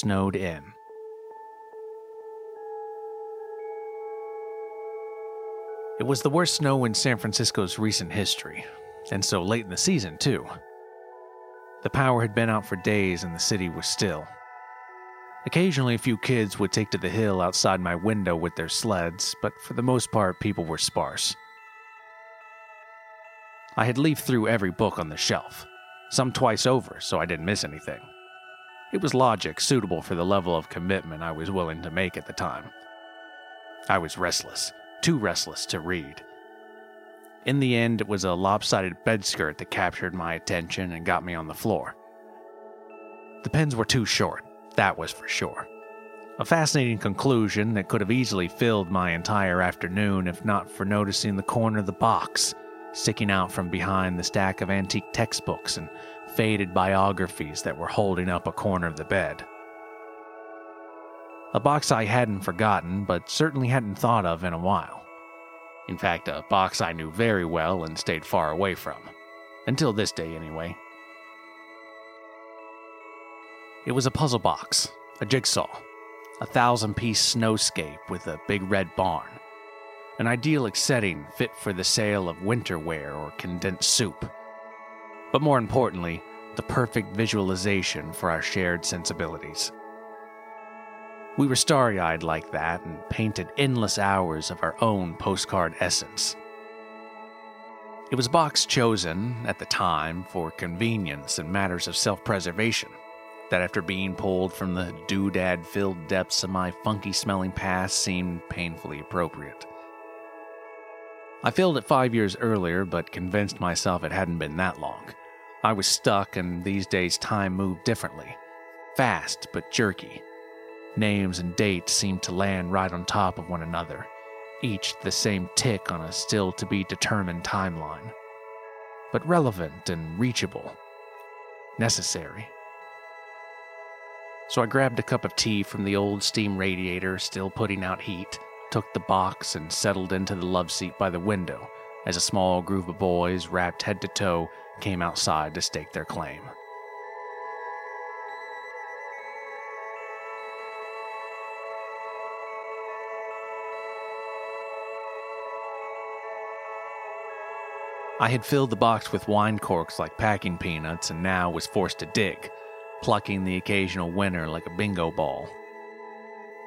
Snowed in. It was the worst snow in San Francisco's recent history, and so late in the season, too. The power had been out for days and the city was still. Occasionally, a few kids would take to the hill outside my window with their sleds, but for the most part, people were sparse. I had leafed through every book on the shelf, some twice over, so I didn't miss anything. It was logic suitable for the level of commitment I was willing to make at the time. I was restless too restless to read. In the end, it was a lopsided bedskirt that captured my attention and got me on the floor. The pens were too short, that was for sure. A fascinating conclusion that could have easily filled my entire afternoon if not for noticing the corner of the box sticking out from behind the stack of antique textbooks and faded biographies that were holding up a corner of the bed. A box I hadn't forgotten, but certainly hadn't thought of in a while. In fact, a box I knew very well and stayed far away from. Until this day, anyway. It was a puzzle box, a jigsaw, a thousand piece snowscape with a big red barn. An idyllic setting fit for the sale of winter wear or condensed soup. But more importantly, the perfect visualization for our shared sensibilities. We were starry eyed like that and painted endless hours of our own postcard essence. It was a box chosen, at the time, for convenience and matters of self preservation, that after being pulled from the doodad filled depths of my funky smelling past seemed painfully appropriate. I filled it five years earlier, but convinced myself it hadn't been that long. I was stuck, and these days time moved differently. Fast, but jerky Names and dates seemed to land right on top of one another, each the same tick on a still to be determined timeline. But relevant and reachable. Necessary. So I grabbed a cup of tea from the old steam radiator still putting out heat, took the box, and settled into the love seat by the window as a small group of boys, wrapped head to toe, came outside to stake their claim. I had filled the box with wine corks like packing peanuts and now was forced to dig, plucking the occasional winner like a bingo ball.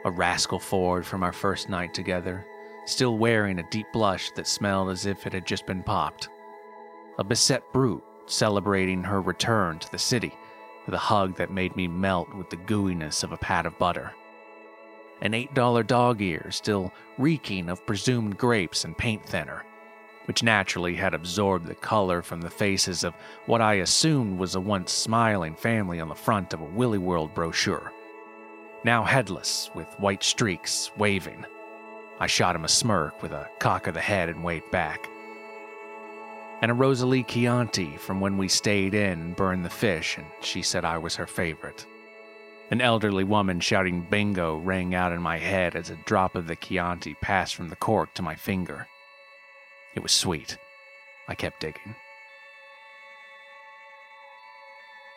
A rascal Ford from our first night together, still wearing a deep blush that smelled as if it had just been popped. A beset brute celebrating her return to the city with a hug that made me melt with the gooiness of a pat of butter. An $8 dog ear still reeking of presumed grapes and paint thinner which naturally had absorbed the color from the faces of what I assumed was a once smiling family on the front of a Willy World brochure. Now headless, with white streaks waving. I shot him a smirk with a cock of the head and waved back. And a Rosalie Chianti from when we stayed in burned the fish, and she said I was her favorite. An elderly woman shouting bingo rang out in my head as a drop of the Chianti passed from the cork to my finger. It was sweet. I kept digging.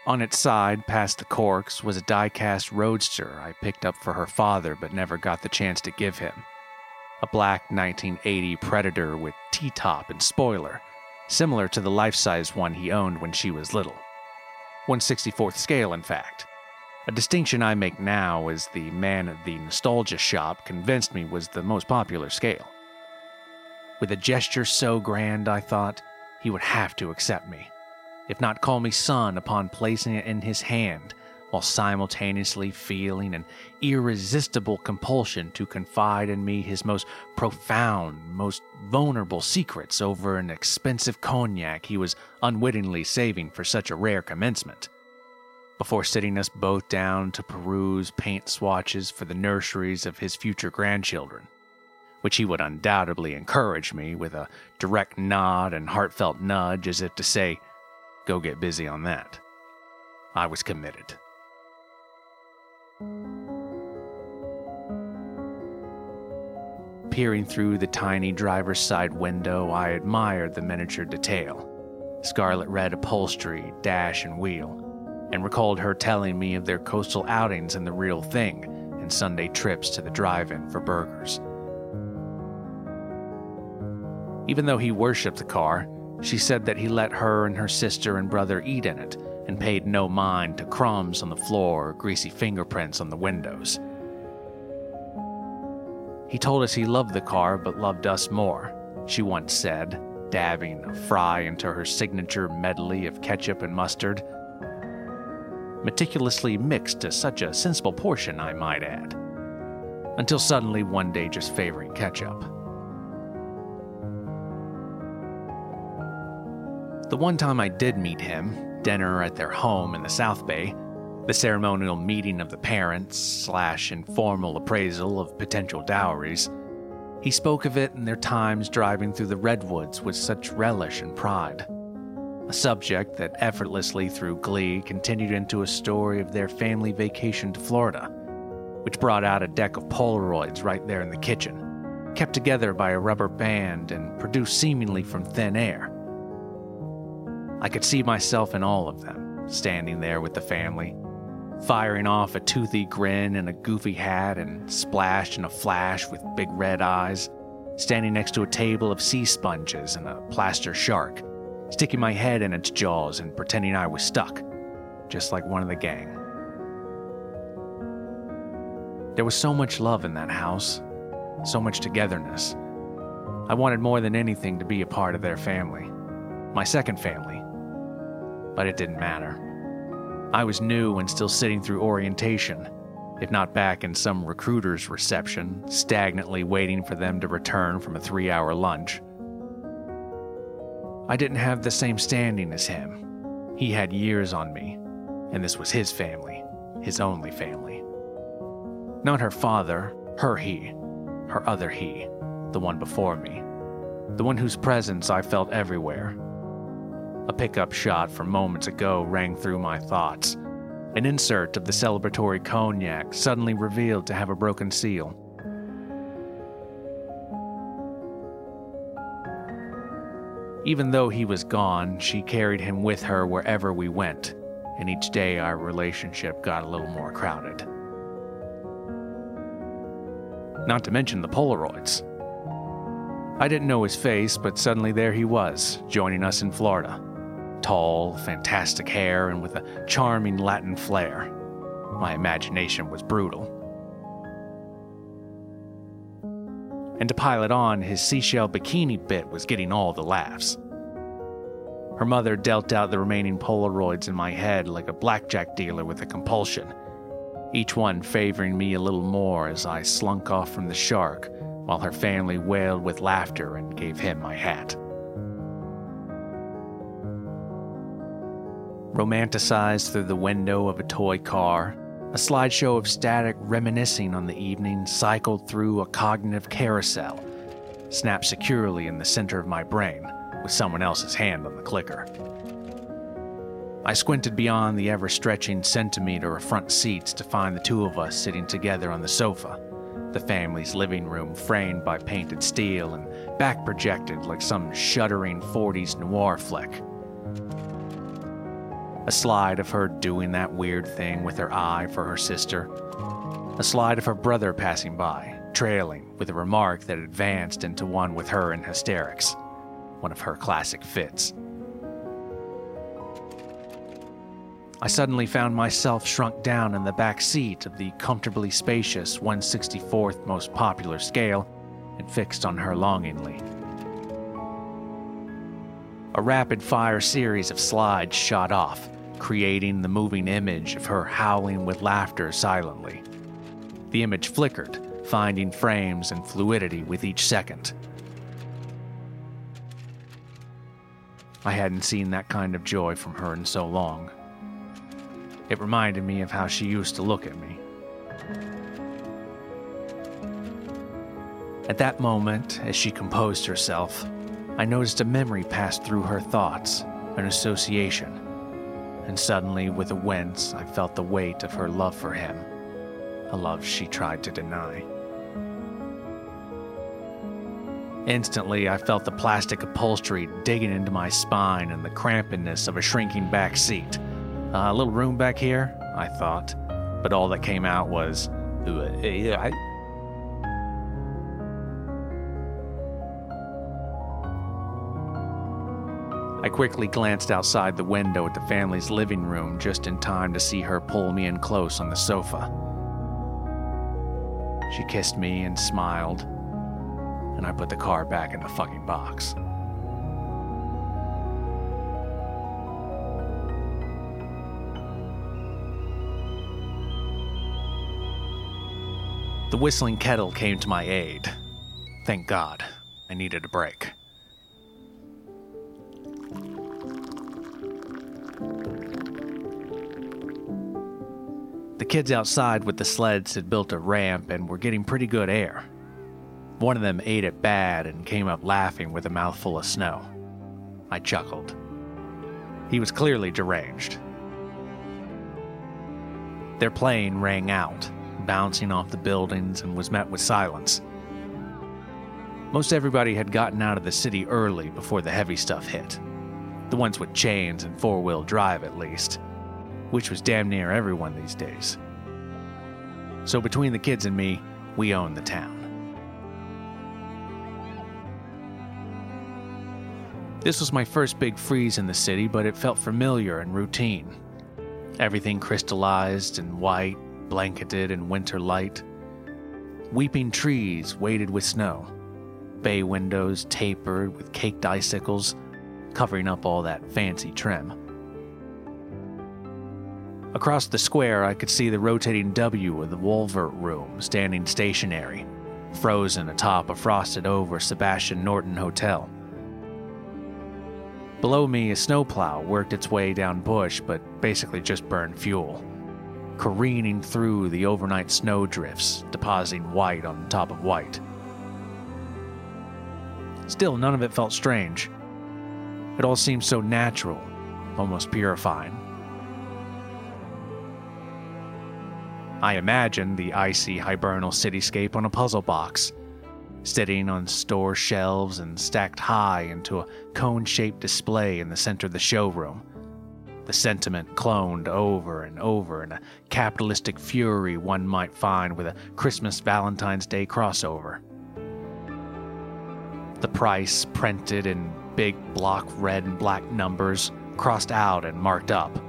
On its side, past the corks, was a die-cast roadster I picked up for her father but never got the chance to give him. A black 1980 Predator with T-top and spoiler, similar to the life-size one he owned when she was little. 164th scale, in fact. A distinction I make now as the man at the nostalgia shop convinced me was the most popular scale. With a gesture so grand, I thought, he would have to accept me, if not call me son upon placing it in his hand, while simultaneously feeling an irresistible compulsion to confide in me his most profound, most vulnerable secrets over an expensive cognac he was unwittingly saving for such a rare commencement. Before sitting us both down to peruse paint swatches for the nurseries of his future grandchildren, which he would undoubtedly encourage me with a direct nod and heartfelt nudge as if to say, Go get busy on that. I was committed. Peering through the tiny driver's side window, I admired the miniature detail scarlet red upholstery, dash, and wheel, and recalled her telling me of their coastal outings in the real thing and Sunday trips to the drive in for burgers. Even though he worshipped the car, she said that he let her and her sister and brother eat in it and paid no mind to crumbs on the floor or greasy fingerprints on the windows. He told us he loved the car but loved us more, she once said, dabbing a fry into her signature medley of ketchup and mustard. Meticulously mixed to such a sensible portion, I might add. Until suddenly one day just favoring ketchup. The one time I did meet him, dinner at their home in the South Bay, the ceremonial meeting of the parents slash informal appraisal of potential dowries, he spoke of it in their times driving through the redwoods with such relish and pride. A subject that effortlessly through glee continued into a story of their family vacation to Florida, which brought out a deck of Polaroids right there in the kitchen, kept together by a rubber band and produced seemingly from thin air. I could see myself in all of them, standing there with the family, firing off a toothy grin and a goofy hat and splashed in a flash with big red eyes, standing next to a table of sea sponges and a plaster shark, sticking my head in its jaws and pretending I was stuck, just like one of the gang. There was so much love in that house, so much togetherness. I wanted more than anything to be a part of their family, my second family, but it didn't matter. I was new and still sitting through orientation, if not back in some recruiter's reception, stagnantly waiting for them to return from a three hour lunch. I didn't have the same standing as him. He had years on me, and this was his family, his only family. Not her father, her he, her other he, the one before me, the one whose presence I felt everywhere, a pickup shot from moments ago rang through my thoughts. An insert of the celebratory cognac suddenly revealed to have a broken seal. Even though he was gone, she carried him with her wherever we went, and each day our relationship got a little more crowded. Not to mention the Polaroids. I didn't know his face, but suddenly there he was, joining us in Florida tall, fantastic hair, and with a charming Latin flair. My imagination was brutal. And to pile it on, his seashell bikini bit was getting all the laughs. Her mother dealt out the remaining Polaroids in my head like a blackjack dealer with a compulsion, each one favoring me a little more as I slunk off from the shark while her family wailed with laughter and gave him my hat. Romanticized through the window of a toy car, a slideshow of static reminiscing on the evening cycled through a cognitive carousel, snapped securely in the center of my brain with someone else's hand on the clicker. I squinted beyond the ever stretching centimeter of front seats to find the two of us sitting together on the sofa, the family's living room framed by painted steel and back projected like some shuddering 40s noir flick. A slide of her doing that weird thing with her eye for her sister. A slide of her brother passing by, trailing, with a remark that advanced into one with her in hysterics. One of her classic fits. I suddenly found myself shrunk down in the back seat of the comfortably spacious 164th most popular scale and fixed on her longingly. A rapid fire series of slides shot off, creating the moving image of her howling with laughter silently. The image flickered, finding frames and fluidity with each second. I hadn't seen that kind of joy from her in so long. It reminded me of how she used to look at me. At that moment, as she composed herself, I noticed a memory pass through her thoughts, an association. And suddenly, with a wince, I felt the weight of her love for him, a love she tried to deny. Instantly, I felt the plastic upholstery digging into my spine and the crampedness of a shrinking back seat. A uh, little room back here, I thought, but all that came out was. I quickly glanced outside the window at the family's living room just in time to see her pull me in close on the sofa. She kissed me and smiled, and I put the car back in the fucking box. The whistling kettle came to my aid. Thank God, I needed a break. The kids outside with the sleds had built a ramp and were getting pretty good air. One of them ate it bad and came up laughing with a mouthful of snow. I chuckled. He was clearly deranged. Their plane rang out, bouncing off the buildings, and was met with silence. Most everybody had gotten out of the city early before the heavy stuff hit. The ones with chains and four wheel drive, at least, which was damn near everyone these days. So between the kids and me, we owned the town. This was my first big freeze in the city, but it felt familiar and routine. Everything crystallized and white, blanketed in winter light. Weeping trees weighted with snow. Bay windows tapered with caked icicles, covering up all that fancy trim. Across the square, I could see the rotating W of the Wolvert room standing stationary, frozen atop a frosted over Sebastian Norton Hotel. Below me, a snowplow worked its way down bush, but basically just burned fuel, careening through the overnight snowdrifts, depositing white on top of white. Still, none of it felt strange. It all seemed so natural, almost purifying. I imagine the icy hibernal cityscape on a puzzle box, sitting on store shelves and stacked high into a cone shaped display in the center of the showroom. The sentiment cloned over and over in a capitalistic fury one might find with a Christmas Valentine's Day crossover. The price printed in big block red and black numbers, crossed out and marked up.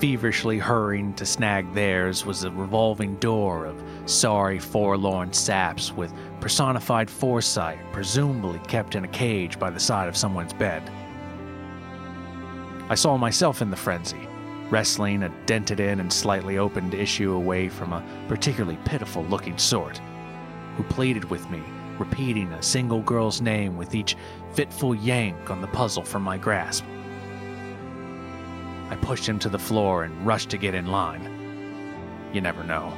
Feverishly hurrying to snag theirs was a revolving door of sorry, forlorn saps with personified foresight, presumably kept in a cage by the side of someone's bed. I saw myself in the frenzy, wrestling a dented in and slightly opened issue away from a particularly pitiful looking sort, who pleaded with me, repeating a single girl's name with each fitful yank on the puzzle from my grasp. I pushed him to the floor and rushed to get in line. You never know.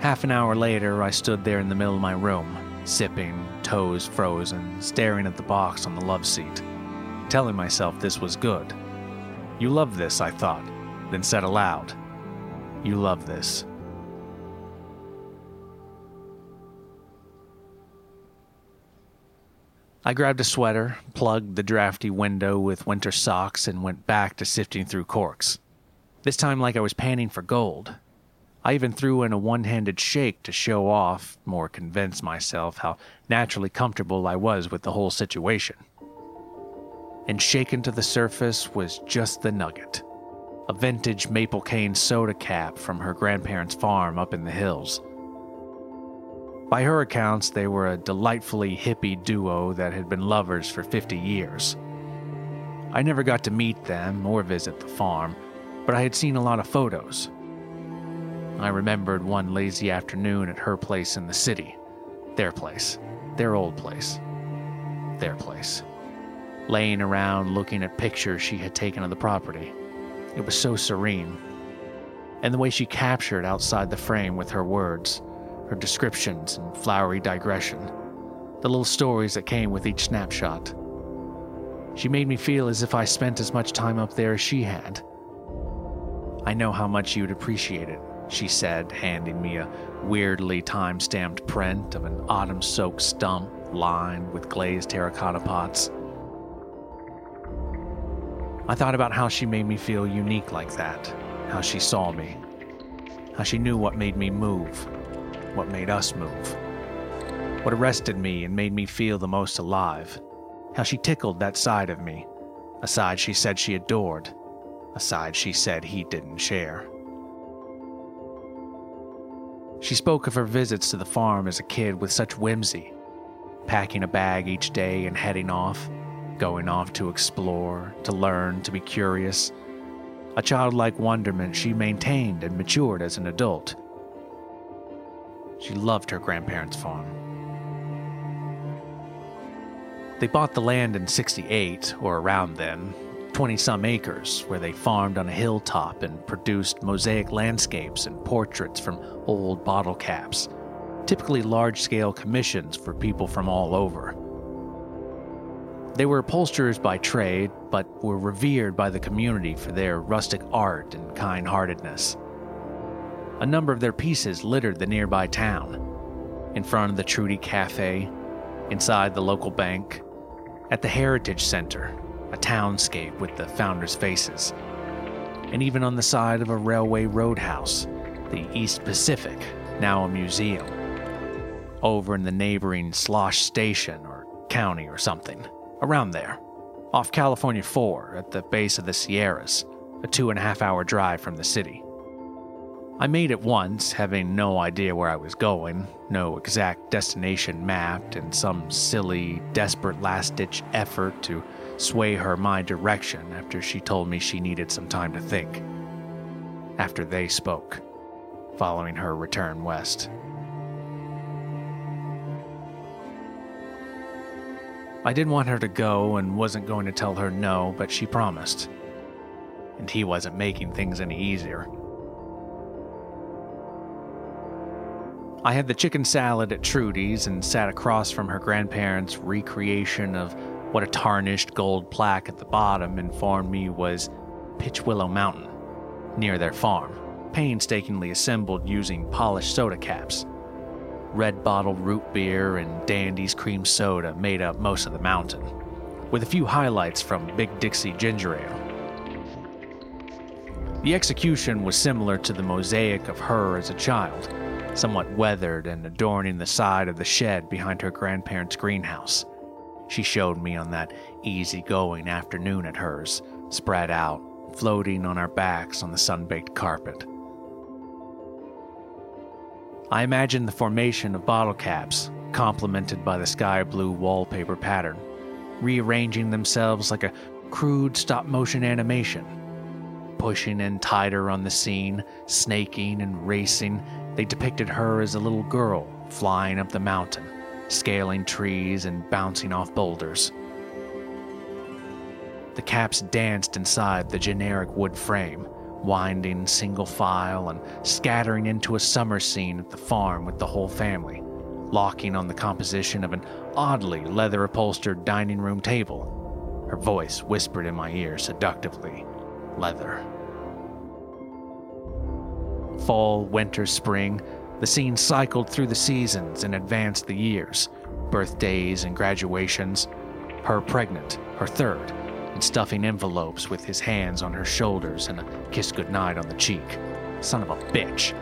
Half an hour later, I stood there in the middle of my room, sipping, toes frozen, staring at the box on the love seat, telling myself this was good. You love this, I thought, then said aloud, You love this. I grabbed a sweater, plugged the drafty window with winter socks, and went back to sifting through corks. This time, like I was panning for gold. I even threw in a one handed shake to show off, more convince myself how naturally comfortable I was with the whole situation. And shaken to the surface was just the nugget a vintage maple cane soda cap from her grandparents' farm up in the hills. By her accounts, they were a delightfully hippie duo that had been lovers for 50 years. I never got to meet them or visit the farm, but I had seen a lot of photos. I remembered one lazy afternoon at her place in the city. Their place. Their old place. Their place. Laying around looking at pictures she had taken of the property. It was so serene. And the way she captured outside the frame with her words her descriptions and flowery digression, the little stories that came with each snapshot. She made me feel as if I spent as much time up there as she had. I know how much you'd appreciate it, she said, handing me a weirdly time stamped print of an autumn soaked stump lined with glazed terracotta pots. I thought about how she made me feel unique like that, how she saw me, how she knew what made me move, what made us move. What arrested me and made me feel the most alive. How she tickled that side of me, a side she said she adored, a side she said he didn't share. She spoke of her visits to the farm as a kid with such whimsy, packing a bag each day and heading off, going off to explore, to learn, to be curious. A childlike wonderment she maintained and matured as an adult. She loved her grandparents' farm. They bought the land in 68, or around then, 20 some acres, where they farmed on a hilltop and produced mosaic landscapes and portraits from old bottle caps, typically large scale commissions for people from all over. They were upholsterers by trade, but were revered by the community for their rustic art and kind heartedness. A number of their pieces littered the nearby town. In front of the Trudy Cafe, inside the local bank, at the Heritage Center, a townscape with the founders' faces, and even on the side of a railway roadhouse, the East Pacific, now a museum. Over in the neighboring Slosh Station or county or something, around there, off California 4 at the base of the Sierras, a two and a half hour drive from the city. I made it once, having no idea where I was going, no exact destination mapped, and some silly, desperate last ditch effort to sway her my direction after she told me she needed some time to think. After they spoke, following her return west. I didn't want her to go and wasn't going to tell her no, but she promised. And he wasn't making things any easier. I had the chicken salad at Trudy's and sat across from her grandparents' recreation of what a tarnished gold plaque at the bottom informed me was Pitch Willow Mountain, near their farm, painstakingly assembled using polished soda caps. Red bottle root beer and Dandy's cream soda made up most of the mountain, with a few highlights from Big Dixie Ginger Ale. The execution was similar to the mosaic of her as a child somewhat weathered and adorning the side of the shed behind her grandparents' greenhouse. She showed me on that easy-going afternoon at hers, spread out, floating on our backs on the sun-baked carpet. I imagined the formation of bottle caps, complemented by the sky blue wallpaper pattern, rearranging themselves like a crude stop motion animation, pushing in tighter on the scene, snaking and racing they depicted her as a little girl flying up the mountain, scaling trees and bouncing off boulders. The caps danced inside the generic wood frame, winding single file and scattering into a summer scene at the farm with the whole family, locking on the composition of an oddly leather upholstered dining room table. Her voice whispered in my ear seductively Leather fall, winter, spring, the scene cycled through the seasons and advanced the years birthdays and graduations, her pregnant, her third, and stuffing envelopes with his hands on her shoulders and a kiss goodnight on the cheek. Son of a bitch.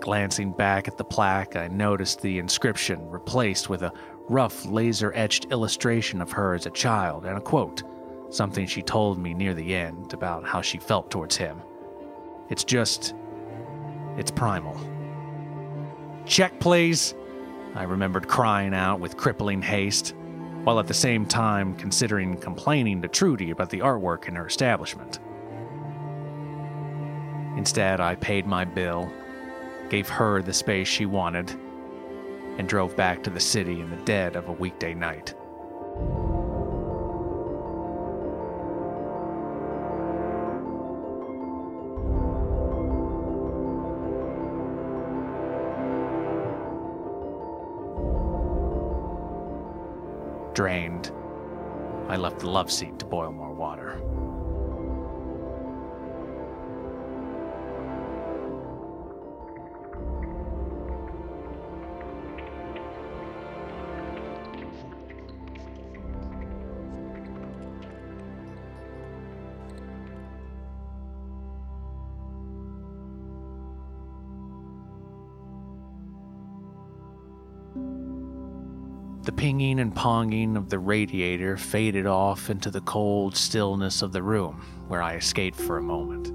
Glancing back at the plaque, I noticed the inscription replaced with a rough laser etched illustration of her as a child and a quote something she told me near the end about how she felt towards him. It's just. it's primal. Check, please! I remembered crying out with crippling haste, while at the same time considering complaining to Trudy about the artwork in her establishment. Instead, I paid my bill, gave her the space she wanted, and drove back to the city in the dead of a weekday night. Drained, I left the love seat to boil more water. Pinging and ponging of the radiator faded off into the cold stillness of the room, where I escaped for a moment.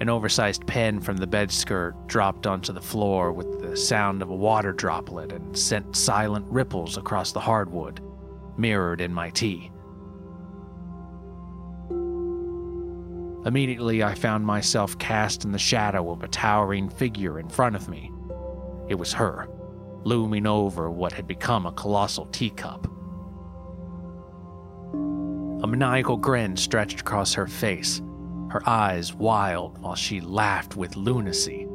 An oversized pen from the bed skirt dropped onto the floor with the sound of a water droplet and sent silent ripples across the hardwood, mirrored in my tea. Immediately, I found myself cast in the shadow of a towering figure in front of me. It was her looming over what had become a colossal teacup. A maniacal grin stretched across her face, her eyes wild while she laughed with lunacy,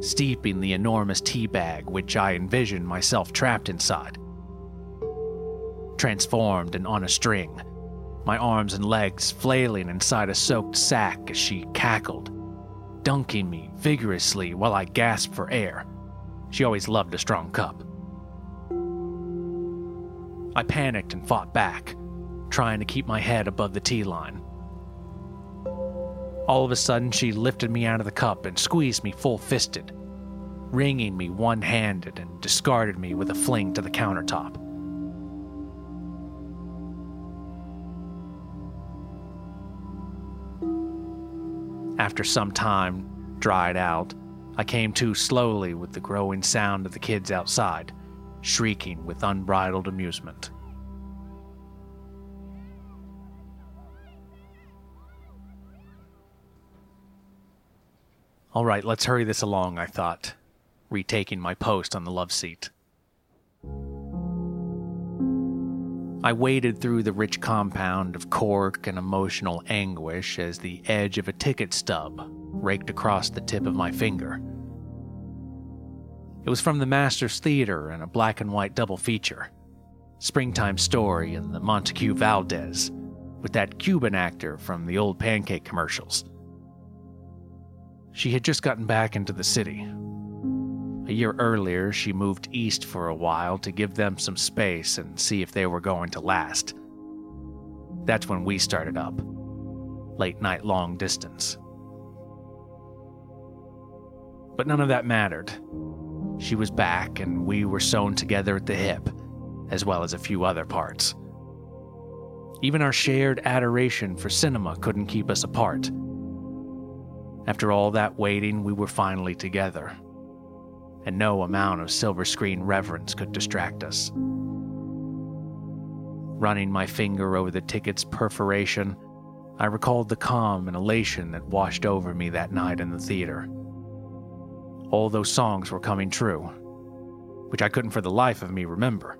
steeping the enormous tea bag which I envisioned myself trapped inside. Transformed and on a string, my arms and legs flailing inside a soaked sack as she cackled, dunking me vigorously while I gasped for air. She always loved a strong cup. I panicked and fought back, trying to keep my head above the tea line. All of a sudden, she lifted me out of the cup and squeezed me full fisted, wringing me one handed and discarded me with a fling to the countertop. After some time dried out, I came to slowly with the growing sound of the kids outside, shrieking with unbridled amusement. All right, let's hurry this along, I thought, retaking my post on the love seat. I waded through the rich compound of cork and emotional anguish as the edge of a ticket stub raked across the tip of my finger. It was from the Masters Theater in a black and white double feature Springtime Story and the Montague Valdez, with that Cuban actor from the old pancake commercials. She had just gotten back into the city. A year earlier, she moved east for a while to give them some space and see if they were going to last. That's when we started up. Late night long distance. But none of that mattered. She was back, and we were sewn together at the hip, as well as a few other parts. Even our shared adoration for cinema couldn't keep us apart. After all that waiting, we were finally together, and no amount of silver screen reverence could distract us. Running my finger over the ticket's perforation, I recalled the calm and elation that washed over me that night in the theater all those songs were coming true, which I couldn't for the life of me remember.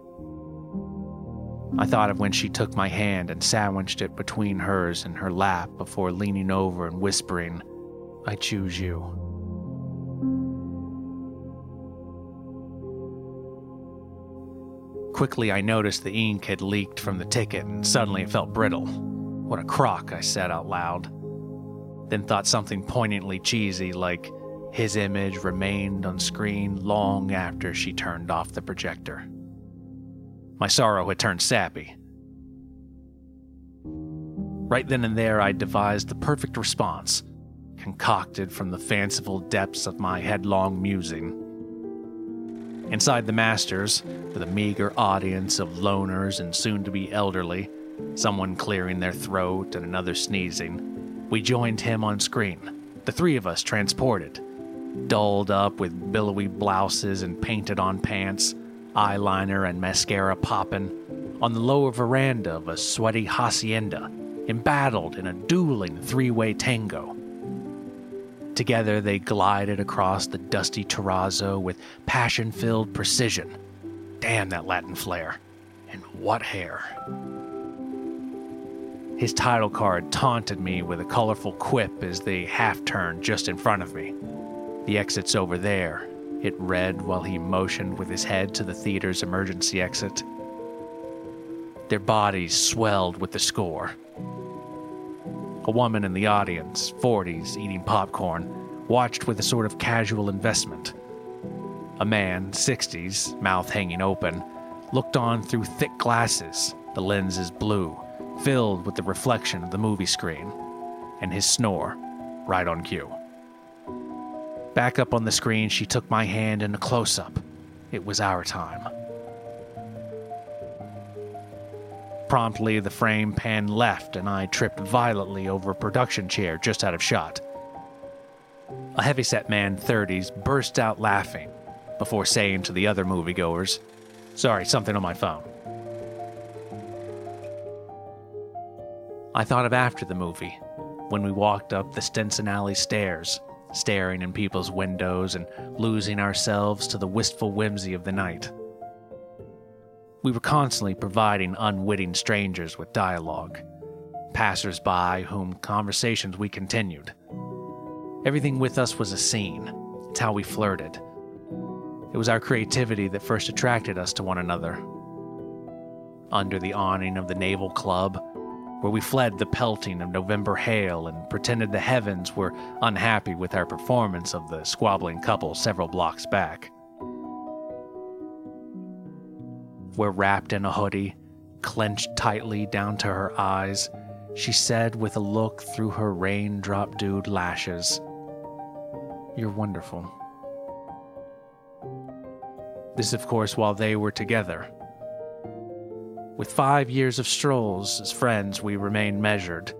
I thought of when she took my hand and sandwiched it between hers and her lap before leaning over and whispering, I choose you. Quickly, I noticed the ink had leaked from the ticket and suddenly it felt brittle. What a crock, I said out loud. Then thought something poignantly cheesy like, his image remained on screen long after she turned off the projector. My sorrow had turned sappy. Right then and there, I devised the perfect response, concocted from the fanciful depths of my headlong musing. Inside the Masters, with a meager audience of loners and soon to be elderly, someone clearing their throat and another sneezing. We joined him on screen, the three of us transported, dolled up with billowy blouses and painted on pants, eyeliner and mascara popping, on the lower veranda of a sweaty hacienda, embattled in a dueling three way tango. Together they glided across the dusty terrazzo with passion filled precision. Damn that Latin flair. And what hair. His title card taunted me with a colorful quip as they half turned just in front of me. The exit's over there, it read while he motioned with his head to the theater's emergency exit. Their bodies swelled with the score. A woman in the audience, 40s, eating popcorn, watched with a sort of casual investment. A man, 60s, mouth hanging open, looked on through thick glasses, the lenses blue, filled with the reflection of the movie screen, and his snore, right on cue. Back up on the screen, she took my hand in a close up. It was our time. Promptly, the frame pan left, and I tripped violently over a production chair just out of shot. A heavyset man, 30s, burst out laughing before saying to the other moviegoers, Sorry, something on my phone. I thought of after the movie, when we walked up the Stenson Alley stairs, staring in people's windows and losing ourselves to the wistful whimsy of the night. We were constantly providing unwitting strangers with dialogue, passers by whom conversations we continued. Everything with us was a scene. It's how we flirted. It was our creativity that first attracted us to one another. Under the awning of the Naval Club, where we fled the pelting of November hail and pretended the heavens were unhappy with our performance of the squabbling couple several blocks back. Where wrapped in a hoodie, clenched tightly down to her eyes, she said with a look through her raindrop dewed lashes, You're wonderful. This, of course, while they were together. With five years of strolls as friends, we remained measured,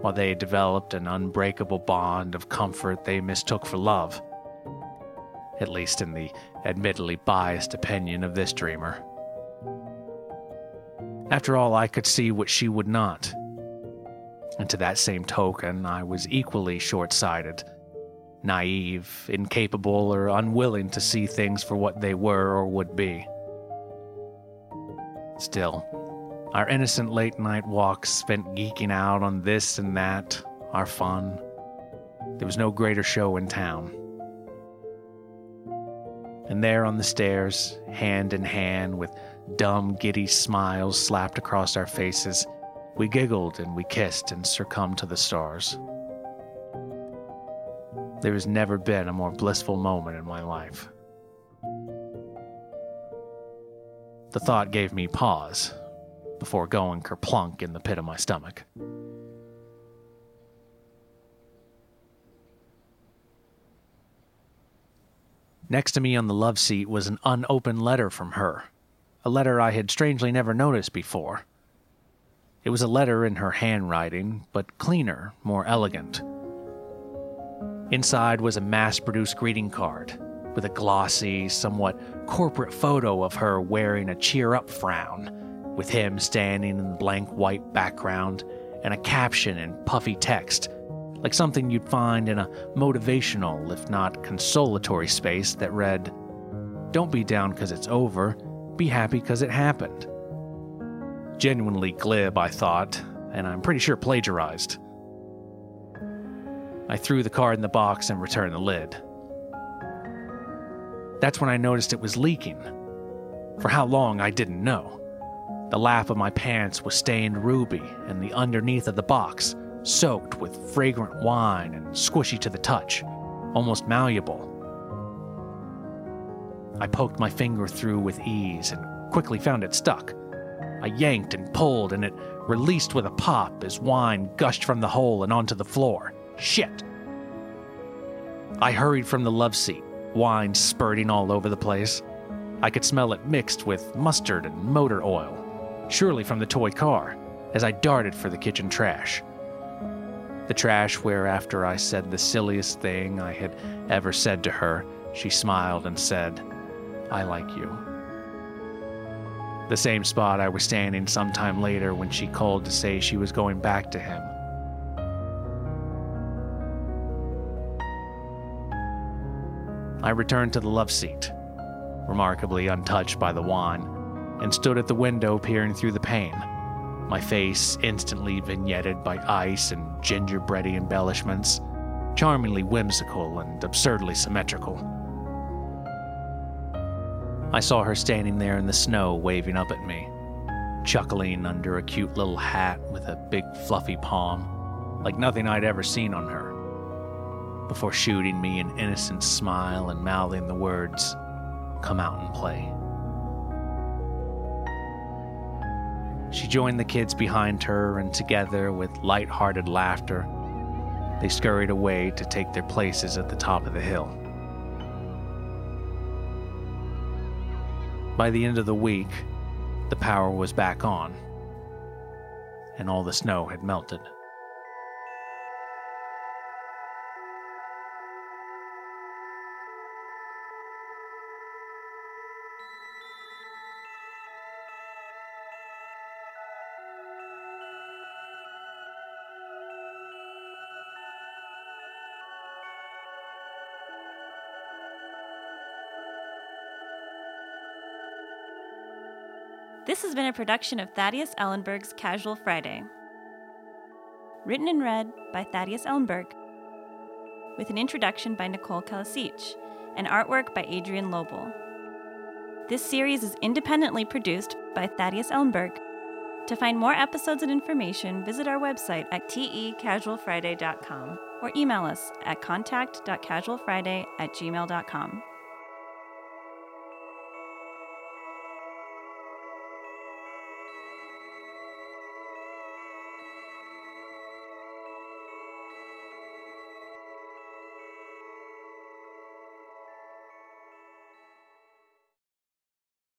while they developed an unbreakable bond of comfort they mistook for love. At least in the admittedly biased opinion of this dreamer. After all, I could see what she would not. And to that same token, I was equally short sighted naive, incapable, or unwilling to see things for what they were or would be. Still, our innocent late night walks spent geeking out on this and that, our fun. There was no greater show in town. And there on the stairs, hand in hand, with dumb, giddy smiles slapped across our faces, we giggled and we kissed and succumbed to the stars. There has never been a more blissful moment in my life. The thought gave me pause before going kerplunk in the pit of my stomach. Next to me on the love seat was an unopened letter from her, a letter I had strangely never noticed before. It was a letter in her handwriting, but cleaner, more elegant. Inside was a mass produced greeting card with a glossy, somewhat corporate photo of her wearing a cheer up frown, with him standing in the blank white background, and a caption in puffy text, like something you'd find in a motivational, if not consolatory space that read, Don't be down because it's over, be happy because it happened. Genuinely glib, I thought, and I'm pretty sure plagiarized. I threw the card in the box and returned the lid. That's when I noticed it was leaking. For how long, I didn't know. The lap of my pants was stained ruby, and the underneath of the box soaked with fragrant wine and squishy to the touch, almost malleable. I poked my finger through with ease and quickly found it stuck. I yanked and pulled, and it released with a pop as wine gushed from the hole and onto the floor. Shit. I hurried from the love seat, wine spurting all over the place. I could smell it mixed with mustard and motor oil, surely from the toy car. as I darted for the kitchen trash. The trash where, after I said the silliest thing I had ever said to her, she smiled and said, I like you. The same spot I was standing sometime later when she called to say she was going back to him. I returned to the love seat, remarkably untouched by the wine, and stood at the window peering through the pane, my face instantly vignetted by ice and gingerbready embellishments, charmingly whimsical and absurdly symmetrical. I saw her standing there in the snow waving up at me, chuckling under a cute little hat with a big fluffy palm, like nothing I'd ever seen on her, before shooting me an innocent smile and mouthing the words, Come out and play. She joined the kids behind her, and together, with light hearted laughter, they scurried away to take their places at the top of the hill. By the end of the week, the power was back on, and all the snow had melted. This has been a production of Thaddeus Ellenburg's Casual Friday. Written and read by Thaddeus Ellenburg, with an introduction by Nicole Calasich and artwork by Adrienne Lobl. This series is independently produced by Thaddeus Ellenburg. To find more episodes and information, visit our website at tecasualfriday.com or email us at contact.casualfriday at gmail.com.